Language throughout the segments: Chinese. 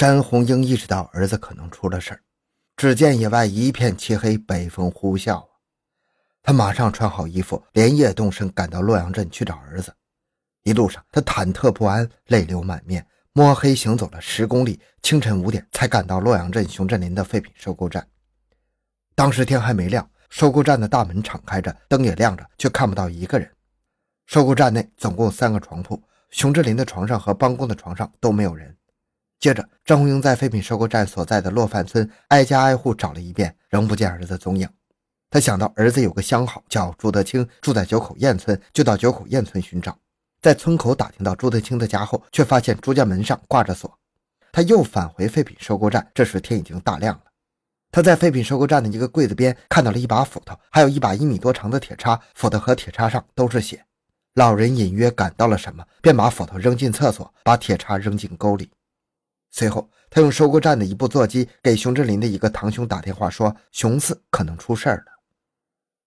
詹红英意识到儿子可能出了事儿。只见野外一片漆黑，北风呼啸啊！他马上穿好衣服，连夜动身赶到洛阳镇去找儿子。一路上，他忐忑不安，泪流满面，摸黑行走了十公里，清晨五点才赶到洛阳镇熊振林的废品收购站。当时天还没亮，收购站的大门敞开着，灯也亮着，却看不到一个人。收购站内总共三个床铺，熊振林的床上和帮工的床上都没有人。接着，张红英在废品收购站所在的落范村挨家挨户找了一遍，仍不见儿子踪影。他想到儿子有个相好叫朱德清，住在九口堰村，就到九口堰村寻找。在村口打听到朱德清的家后，却发现朱家门上挂着锁。他又返回废品收购站，这时天已经大亮了。他在废品收购站的一个柜子边看到了一把斧头，还有一把一米多长的铁叉，斧头和铁叉上都是血。老人隐约感到了什么，便把斧头扔进厕所，把铁叉扔进沟里。随后，他用收购站的一部座机给熊振林的一个堂兄打电话，说熊四可能出事了。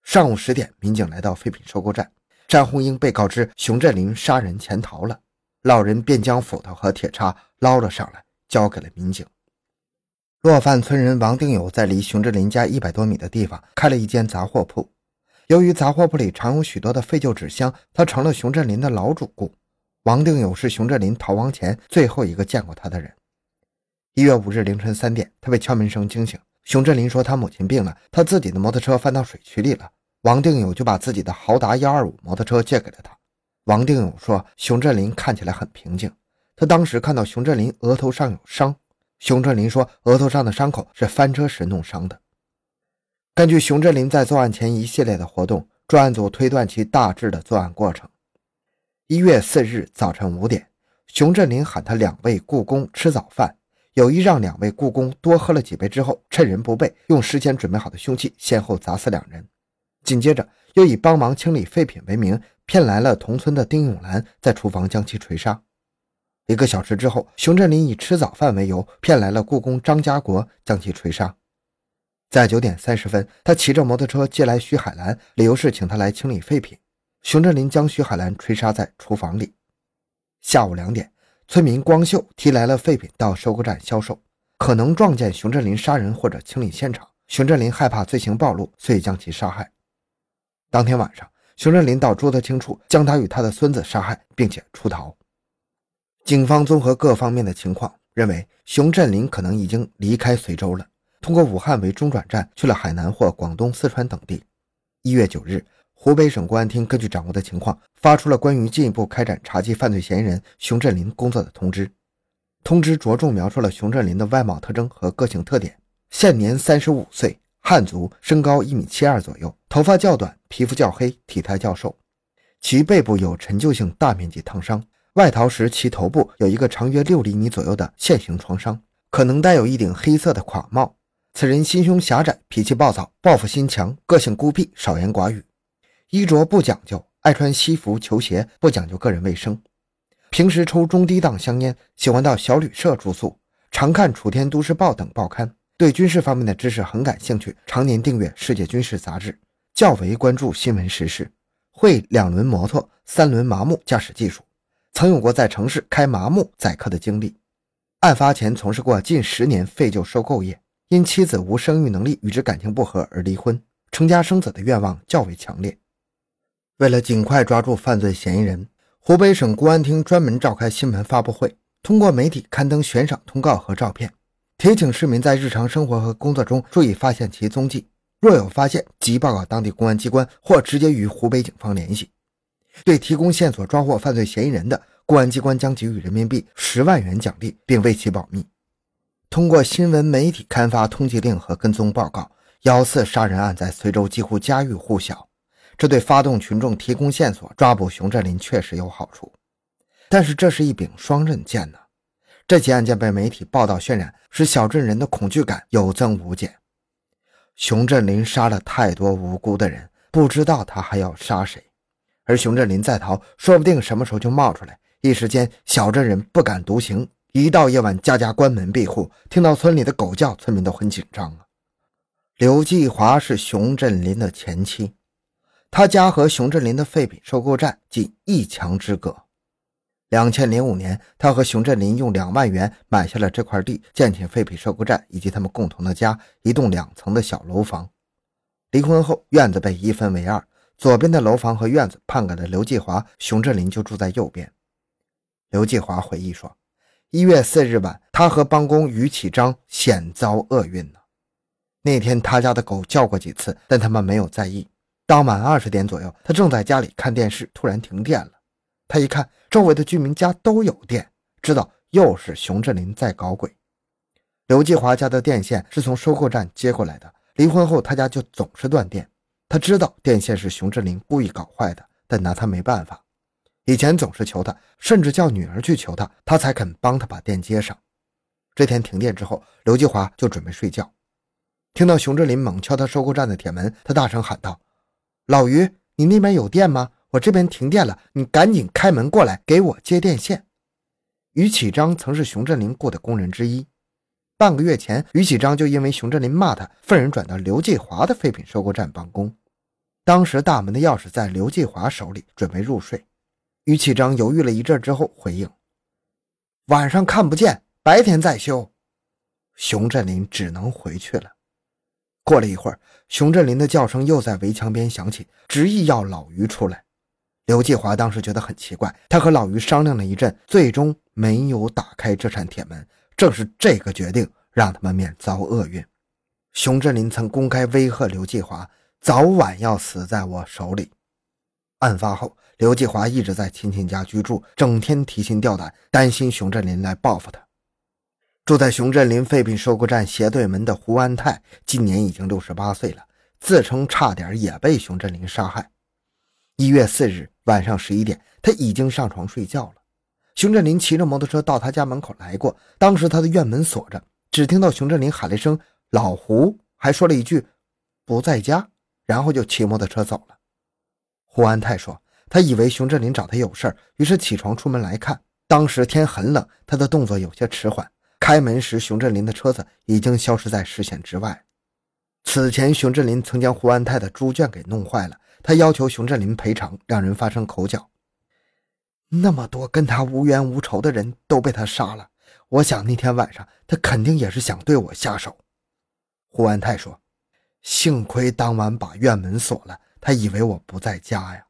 上午十点，民警来到废品收购站，詹红英被告知熊振林杀人潜逃了，老人便将斧头和铁叉捞了上来，交给了民警。落范村人王定友在离熊振林家一百多米的地方开了一间杂货铺。由于杂货铺里藏有许多的废旧纸箱，他成了熊振林的老主顾。王定友是熊振林逃亡前最后一个见过他的人。一月五日凌晨三点，他被敲门声惊醒。熊振林说他母亲病了，他自己的摩托车翻到水渠里了。王定友就把自己的豪达幺二五摩托车借给了他。王定友说，熊振林看起来很平静。他当时看到熊振林额头上有伤。熊振林说，额头上的伤口是翻车时弄伤的。根据熊振林在作案前一系列的活动，专案组推断其大致的作案过程。一月四日早晨五点，熊振林喊他两位雇工吃早饭，有意让两位雇工多喝了几杯之后，趁人不备，用事先准备好的凶器先后砸死两人。紧接着，又以帮忙清理废品为名，骗来了同村的丁永兰，在厨房将其锤杀。一个小时之后，熊振林以吃早饭为由，骗来了雇工张家国，将其锤杀。在九点三十分，他骑着摩托车接来徐海兰，理由是请他来清理废品。熊振林将徐海兰锤杀在厨房里。下午两点，村民光秀提来了废品到收购站销售，可能撞见熊振林杀人或者清理现场。熊振林害怕罪行暴露，遂将其杀害。当天晚上，熊振林到朱德清处将他与他的孙子杀害，并且出逃。警方综合各方面的情况，认为熊振林可能已经离开随州了。通过武汉为中转站去了海南或广东、四川等地。一月九日，湖北省公安厅根据掌握的情况，发出了关于进一步开展查缉犯罪嫌疑人熊振林工作的通知。通知着重描述了熊振林的外貌特征和个性特点：现年三十五岁，汉族，身高一米七二左右，头发较短，皮肤较黑，体态较瘦。其背部有陈旧性大面积烫伤，外逃时其头部有一个长约六厘米左右的线形创伤，可能戴有一顶黑色的垮帽。此人心胸狭窄，脾气暴躁，报复心强，个性孤僻，少言寡语，衣着不讲究，爱穿西服球鞋，不讲究个人卫生。平时抽中低档香烟，喜欢到小旅社住宿，常看《楚天都市报》等报刊，对军事方面的知识很感兴趣，常年订阅《世界军事杂志》，较为关注新闻时事，会两轮摩托、三轮麻木驾驶技术，曾有过在城市开麻木载客的经历。案发前从事过近十年废旧收购业。因妻子无生育能力，与之感情不和而离婚，成家生子的愿望较为强烈。为了尽快抓住犯罪嫌疑人，湖北省公安厅专门召开新闻发布会，通过媒体刊登悬赏通告和照片，提醒市民在日常生活和工作中注意发现其踪迹，若有发现即报告当地公安机关或直接与湖北警方联系。对提供线索抓获犯罪嫌疑人的，公安机关将给予人民币十万元奖励，并为其保密。通过新闻媒体刊发通缉令和跟踪报告，幺四杀人案在随州几乎家喻户晓。这对发动群众提供线索、抓捕熊振林确实有好处。但是这是一柄双刃剑呢。这起案件被媒体报道渲染，使小镇人的恐惧感有增无减。熊振林杀了太多无辜的人，不知道他还要杀谁。而熊振林在逃，说不定什么时候就冒出来。一时间，小镇人不敢独行。一到夜晚，家家关门闭户，听到村里的狗叫，村民都很紧张啊。刘继华是熊振林的前妻，他家和熊振林的废品收购站仅一墙之隔。两千零五年，他和熊振林用两万元买下了这块地，建起废品收购站以及他们共同的家——一栋两层的小楼房。离婚后，院子被一分为二，左边的楼房和院子判给了刘继华，熊振林就住在右边。刘继华回忆说：“一月四日晚，他和帮工于启章险遭厄运呢。那天他家的狗叫过几次，但他们没有在意。当晚二十点左右，他正在家里看电视，突然停电了。”他一看，周围的居民家都有电，知道又是熊振林在搞鬼。刘继华家的电线是从收购站接过来的，离婚后他家就总是断电。他知道电线是熊振林故意搞坏的，但拿他没办法。以前总是求他，甚至叫女儿去求他，他才肯帮他把电接上。这天停电之后，刘继华就准备睡觉，听到熊振林猛敲他收购站的铁门，他大声喊道：“老于，你那边有电吗？”我这边停电了，你赶紧开门过来给我接电线。于启章曾是熊振林雇的工人之一，半个月前，于启章就因为熊振林骂他，愤然转到刘继华的废品收购站办公。当时大门的钥匙在刘继华手里，准备入睡。于启章犹豫了一阵之后回应：“晚上看不见，白天再修。”熊振林只能回去了。过了一会儿，熊振林的叫声又在围墙边响起，执意要老于出来。刘继华当时觉得很奇怪，他和老于商量了一阵，最终没有打开这扇铁门。正是这个决定，让他们免遭厄运。熊振林曾公开威吓刘继华，早晚要死在我手里。案发后，刘继华一直在亲戚家居住，整天提心吊胆，担心熊振林来报复他。住在熊振林废品收购站斜对门的胡安泰，今年已经六十八岁了，自称差点也被熊振林杀害。一月四日晚上十一点，他已经上床睡觉了。熊振林骑着摩托车到他家门口来过，当时他的院门锁着，只听到熊振林喊了一声“老胡”，还说了一句“不在家”，然后就骑摩托车走了。胡安泰说，他以为熊振林找他有事于是起床出门来看。当时天很冷，他的动作有些迟缓。开门时，熊振林的车子已经消失在视线之外。此前，熊振林曾将胡安泰的猪圈给弄坏了。他要求熊振林赔偿，两人发生口角。那么多跟他无冤无仇的人都被他杀了，我想那天晚上他肯定也是想对我下手。胡安泰说：“幸亏当晚把院门锁了，他以为我不在家呀。”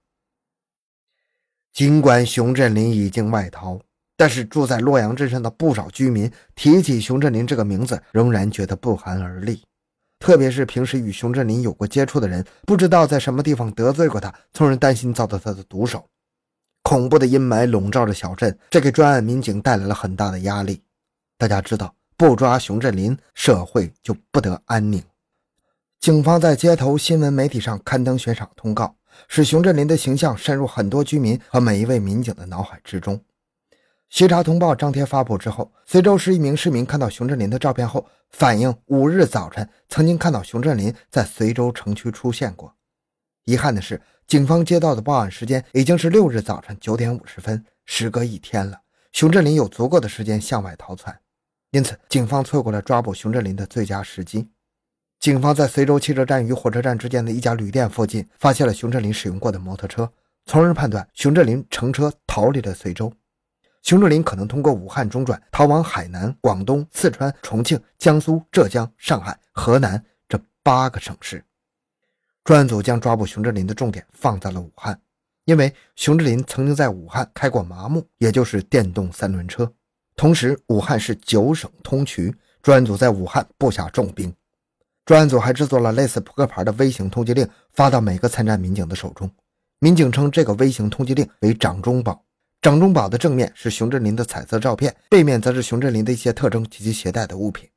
尽管熊振林已经外逃，但是住在洛阳镇上的不少居民提起熊振林这个名字，仍然觉得不寒而栗。特别是平时与熊振林有过接触的人，不知道在什么地方得罪过他，从而担心遭到他的毒手。恐怖的阴霾笼罩着小镇，这给专案民警带来了很大的压力。大家知道，不抓熊振林，社会就不得安宁。警方在街头新闻媒体上刊登悬赏通告，使熊振林的形象渗入很多居民和每一位民警的脑海之中。协查通报张贴发布之后，随州市一名市民看到熊振林的照片后，反映五日早晨曾经看到熊振林在随州城区出现过。遗憾的是，警方接到的报案时间已经是六日早晨九点五十分，时隔一天了，熊振林有足够的时间向外逃窜，因此警方错过了抓捕熊振林的最佳时机。警方在随州汽车站与火车站之间的一家旅店附近发现了熊振林使用过的摩托车，从而判断熊振林乘车逃离了随州。熊志林可能通过武汉中转，逃往海南、广东、四川、重庆、江苏、浙江、上海、河南这八个省市。专案组将抓捕熊志林的重点放在了武汉，因为熊志林曾经在武汉开过麻木，也就是电动三轮车。同时，武汉是九省通衢，专案组在武汉布下重兵。专案组还制作了类似扑克牌的微型通缉令，发到每个参战民警的手中。民警称这个微型通缉令为“掌中宝”。掌中宝的正面是熊振林的彩色照片，背面则是熊振林的一些特征及其携带的物品。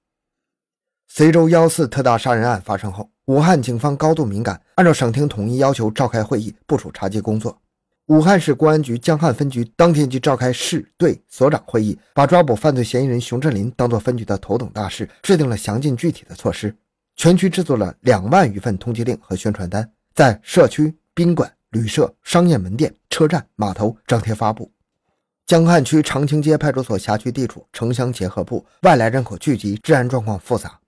随州幺四特大杀人案发生后，武汉警方高度敏感，按照省厅统一要求召开会议，部署查缉工作。武汉市公安局江汉分局当天即召开市队所长会议，把抓捕犯罪嫌疑人熊振林当作分局的头等大事，制定了详尽具体的措施。全区制作了两万余份通缉令和宣传单，在社区、宾馆、旅社、商业门店、车站、码头张贴发布。江汉区长青街派出所辖区地处城乡结合部，外来人口聚集，治安状况复杂。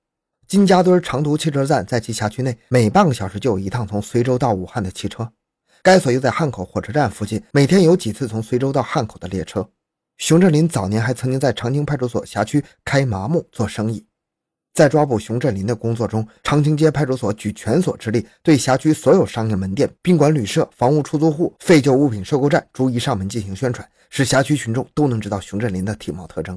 金家墩长途汽车站在其辖区内，每半个小时就有一趟从随州到武汉的汽车。该所又在汉口火车站附近，每天有几次从随州到汉口的列车。熊振林早年还曾经在长青派出所辖区开麻木做生意。在抓捕熊振林的工作中，长青街派出所举全所之力，对辖区所有商业门店、宾馆、旅社、房屋出租户、废旧物品收购站逐一上门进行宣传，使辖区群众都能知道熊振林的体貌特征。